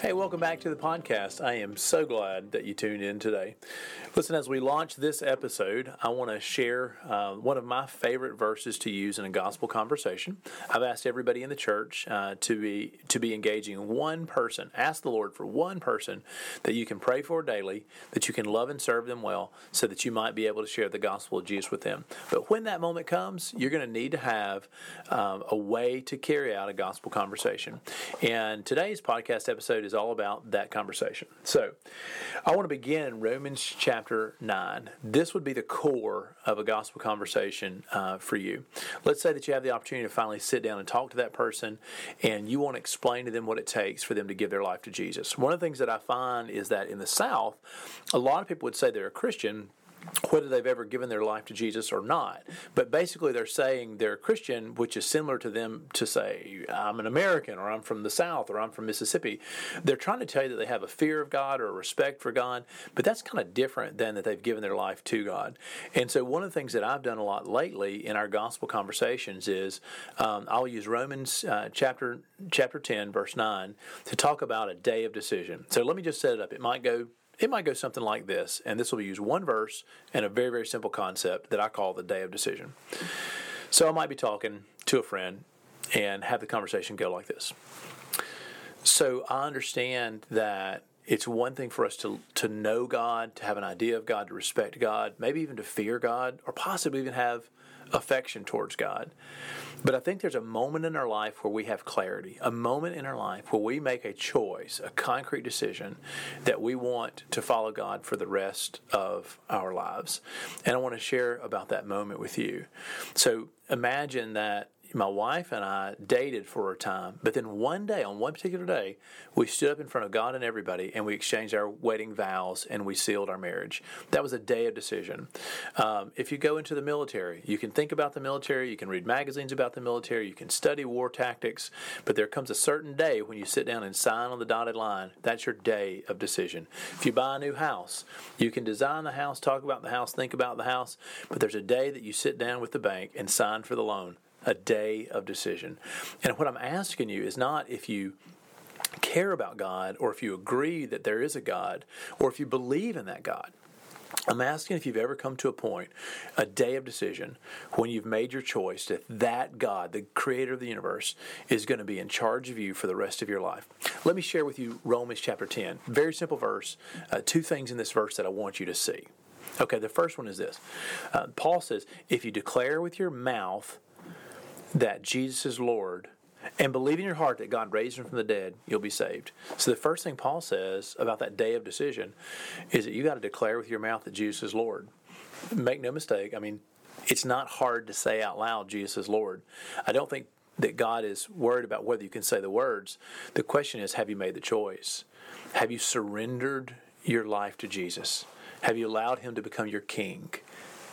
Hey, welcome back to the podcast. I am so glad that you tuned in today. Listen, as we launch this episode, I want to share uh, one of my favorite verses to use in a gospel conversation. I've asked everybody in the church uh, to be to be engaging one person. Ask the Lord for one person that you can pray for daily, that you can love and serve them well, so that you might be able to share the gospel of Jesus with them. But when that moment comes, you're going to need to have um, a way to carry out a gospel conversation. And today's podcast episode is all about that conversation. So I want to begin in Romans chapter 9. This would be the core of a gospel conversation uh, for you. Let's say that you have the opportunity to finally sit down and talk to that person, and you want to explain to them what it takes for them to give their life to Jesus. One of the things that I find is that in the South, a lot of people would say they're a Christian whether they've ever given their life to Jesus or not. But basically, they're saying they're Christian, which is similar to them to say, I'm an American, or I'm from the South, or I'm from Mississippi. They're trying to tell you that they have a fear of God or a respect for God, but that's kind of different than that they've given their life to God. And so, one of the things that I've done a lot lately in our gospel conversations is um, I'll use Romans uh, chapter chapter 10, verse 9, to talk about a day of decision. So, let me just set it up. It might go it might go something like this, and this will use one verse and a very, very simple concept that I call the day of decision. So I might be talking to a friend and have the conversation go like this. So I understand that it's one thing for us to, to know God, to have an idea of God, to respect God, maybe even to fear God, or possibly even have affection towards God. But I think there's a moment in our life where we have clarity, a moment in our life where we make a choice, a concrete decision that we want to follow God for the rest of our lives. And I want to share about that moment with you. So imagine that my wife and I dated for a time, but then one day, on one particular day, we stood up in front of God and everybody and we exchanged our wedding vows and we sealed our marriage. That was a day of decision. Um, if you go into the military, you can think about the military, you can read magazines about the military, you can study war tactics, but there comes a certain day when you sit down and sign on the dotted line. That's your day of decision. If you buy a new house, you can design the house, talk about the house, think about the house, but there's a day that you sit down with the bank and sign for the loan a day of decision. And what I'm asking you is not if you care about God or if you agree that there is a God or if you believe in that God. I'm asking if you've ever come to a point, a day of decision, when you've made your choice that that God, the creator of the universe, is going to be in charge of you for the rest of your life. Let me share with you Romans chapter 10. Very simple verse. Uh, two things in this verse that I want you to see. Okay, the first one is this uh, Paul says, If you declare with your mouth that Jesus is Lord and believe in your heart that God raised him from the dead, you'll be saved. So the first thing Paul says about that day of decision is that you got to declare with your mouth that Jesus is Lord. Make no mistake, I mean, it's not hard to say out loud Jesus is Lord. I don't think that God is worried about whether you can say the words. The question is have you made the choice? Have you surrendered your life to Jesus? Have you allowed him to become your king?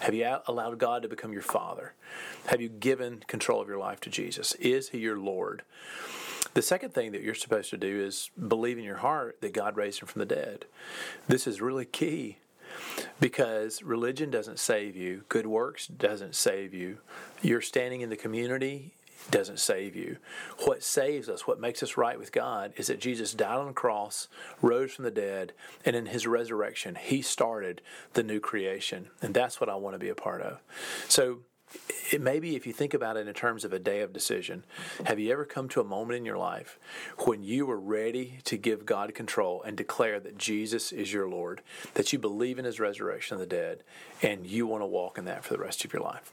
Have you allowed God to become your Father? Have you given control of your life to Jesus? Is He your Lord? The second thing that you're supposed to do is believe in your heart that God raised Him from the dead. This is really key because religion doesn't save you, good works doesn't save you. Your standing in the community doesn't save you. What saves us, what makes us right with God, is that Jesus died on the cross, rose from the dead, and in his resurrection, he started the new creation. And that's what I want to be a part of. So, it maybe if you think about it in terms of a day of decision, have you ever come to a moment in your life when you were ready to give God control and declare that Jesus is your Lord, that you believe in his resurrection of the dead, and you want to walk in that for the rest of your life?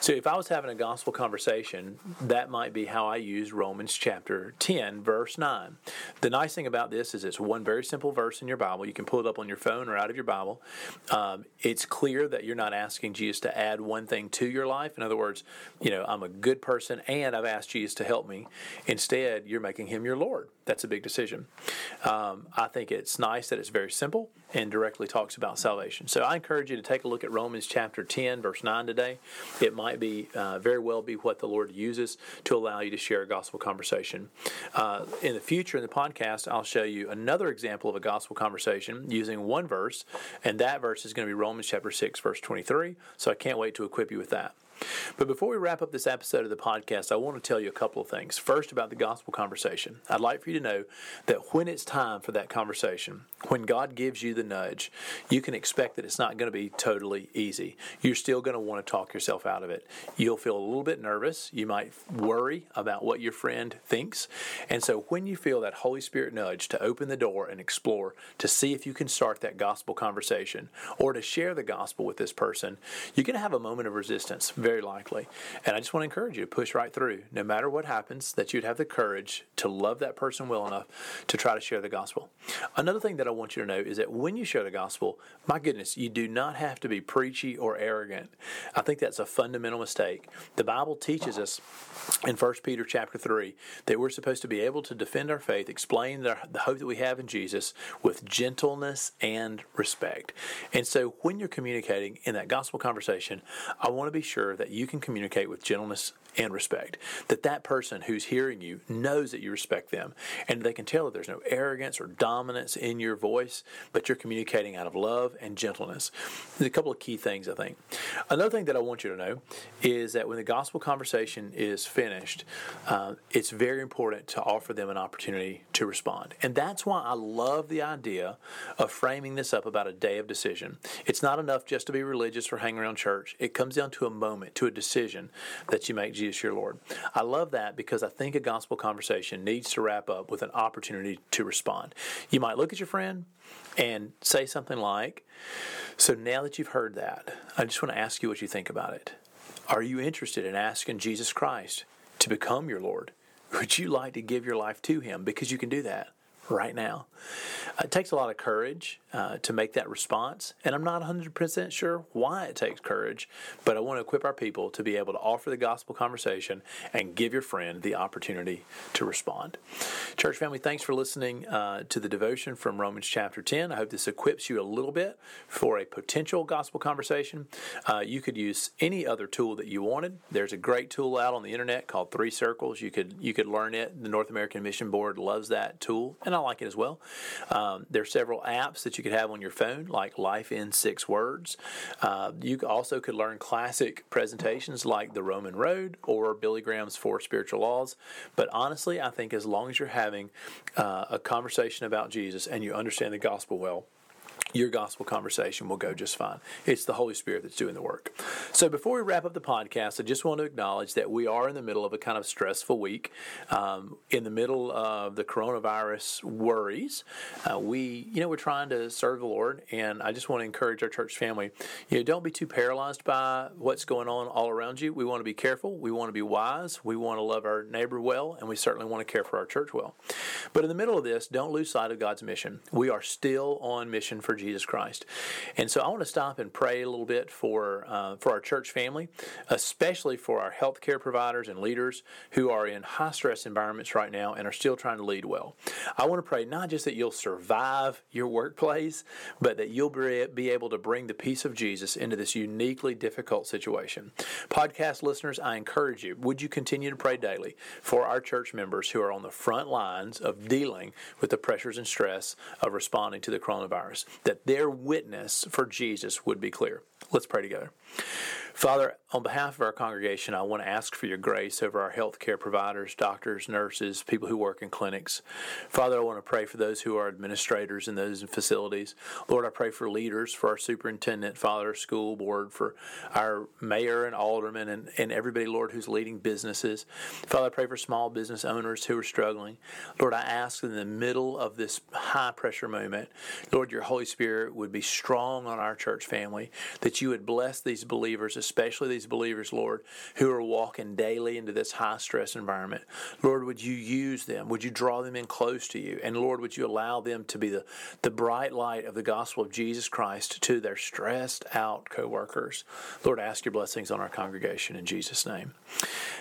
So if I was having a gospel conversation, that might be how I use Romans chapter 10, verse 9. The nice thing about this is it's one very simple verse in your Bible. You can pull it up on your phone or out of your Bible. Um, it's clear that you're not asking Jesus to add one thing to your life. In other words, you know, I'm a good person and I've asked Jesus to help me. Instead, you're making him your Lord. That's a big decision. Um, I think it's nice that it's very simple and directly talks about salvation. So I encourage you to take a look at Romans chapter 10, verse 9 today. It might be uh, very well be what the Lord uses to allow you to share a gospel conversation. Uh, in the future, in the podcast, I'll show you another example of a gospel conversation using one verse, and that verse is going to be Romans chapter 6, verse 23. So I can't wait to equip you with that. But before we wrap up this episode of the podcast, I want to tell you a couple of things. First, about the gospel conversation. I'd like for you to know that when it's time for that conversation, when God gives you the nudge, you can expect that it's not going to be totally easy. You're still going to want to talk yourself out of it. You'll feel a little bit nervous. You might worry about what your friend thinks. And so, when you feel that Holy Spirit nudge to open the door and explore, to see if you can start that gospel conversation or to share the gospel with this person, you're going to have a moment of resistance very likely. And I just want to encourage you to push right through. No matter what happens, that you'd have the courage to love that person well enough to try to share the gospel. Another thing that I want you to know is that when you share the gospel, my goodness, you do not have to be preachy or arrogant. I think that's a fundamental mistake. The Bible teaches us in 1 Peter chapter 3 that we're supposed to be able to defend our faith, explain the, the hope that we have in Jesus with gentleness and respect. And so when you're communicating in that gospel conversation, I want to be sure that you can communicate with gentleness and respect. That that person who's hearing you knows that you respect them and they can tell that there's no arrogance or dominance in your voice, but you're communicating out of love and gentleness. There's a couple of key things, I think. Another thing that I want you to know is that when the gospel conversation is finished, uh, it's very important to offer them an opportunity to respond. And that's why I love the idea of framing this up about a day of decision. It's not enough just to be religious or hang around church, it comes down to a moment, to a decision that you make Jesus your Lord. I love that because I think a gospel conversation needs to wrap up with an opportunity to respond. You might look at your friend and say something like, So now that you've heard that, I just want to ask you what you think about it. Are you interested in asking Jesus Christ to become your Lord? Would you like to give your life to Him? Because you can do that right now. It takes a lot of courage uh, to make that response, and I'm not 100% sure why it takes courage, but I want to equip our people to be able to offer the gospel conversation and give your friend the opportunity to respond. Church family, thanks for listening uh, to the devotion from Romans chapter 10. I hope this equips you a little bit for a potential gospel conversation. Uh, you could use any other tool that you wanted. There's a great tool out on the internet called Three Circles. You could you could learn it. The North American Mission Board loves that tool, and I like it as well. Um, there are several apps that you could have on your phone, like Life in Six Words. Uh, you also could learn classic presentations like The Roman Road or Billy Graham's Four Spiritual Laws. But honestly, I think as long as you're having uh, a conversation about Jesus and you understand the gospel well, your gospel conversation will go just fine. It's the Holy Spirit that's doing the work. So, before we wrap up the podcast, I just want to acknowledge that we are in the middle of a kind of stressful week, um, in the middle of the coronavirus worries. Uh, we, you know, we're trying to serve the Lord, and I just want to encourage our church family. You know, don't be too paralyzed by what's going on all around you. We want to be careful. We want to be wise. We want to love our neighbor well, and we certainly want to care for our church well. But in the middle of this, don't lose sight of God's mission. We are still on mission for Jesus Christ. And so I want to stop and pray a little bit for uh, for our church family, especially for our healthcare providers and leaders who are in high stress environments right now and are still trying to lead well. I want to pray not just that you'll survive your workplace, but that you'll be able to bring the peace of Jesus into this uniquely difficult situation. Podcast listeners, I encourage you, would you continue to pray daily for our church members who are on the front lines of dealing with the pressures and stress of responding to the coronavirus? That their witness for Jesus would be clear. Let's pray together. Father, on behalf of our congregation, I want to ask for your grace over our healthcare providers, doctors, nurses, people who work in clinics. Father, I want to pray for those who are administrators in those facilities. Lord, I pray for leaders, for our superintendent, Father, school board, for our mayor and aldermen, and, and everybody, Lord, who's leading businesses. Father, I pray for small business owners who are struggling. Lord, I ask in the middle of this high pressure moment, Lord, your Holy Spirit would be strong on our church family, that that you would bless these believers, especially these believers, Lord, who are walking daily into this high stress environment. Lord, would you use them? Would you draw them in close to you? And Lord, would you allow them to be the, the bright light of the gospel of Jesus Christ to their stressed out coworkers? Lord, ask your blessings on our congregation in Jesus' name.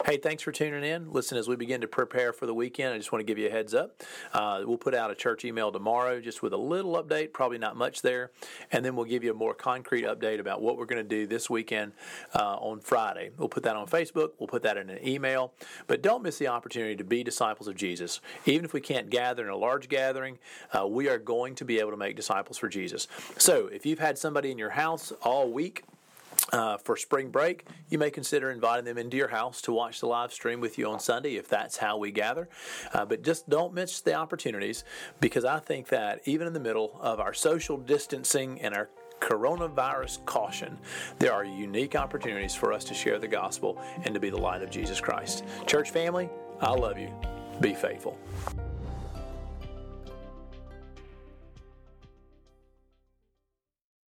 Hey, thanks for tuning in. Listen, as we begin to prepare for the weekend, I just want to give you a heads up. Uh, we'll put out a church email tomorrow just with a little update, probably not much there. And then we'll give you a more concrete update about what we're going to do this weekend uh, on Friday. We'll put that on Facebook, we'll put that in an email. But don't miss the opportunity to be disciples of Jesus. Even if we can't gather in a large gathering, uh, we are going to be able to make disciples for Jesus. So if you've had somebody in your house all week, uh, for spring break, you may consider inviting them into your house to watch the live stream with you on Sunday if that's how we gather. Uh, but just don't miss the opportunities because I think that even in the middle of our social distancing and our coronavirus caution, there are unique opportunities for us to share the gospel and to be the light of Jesus Christ. Church family, I love you. Be faithful.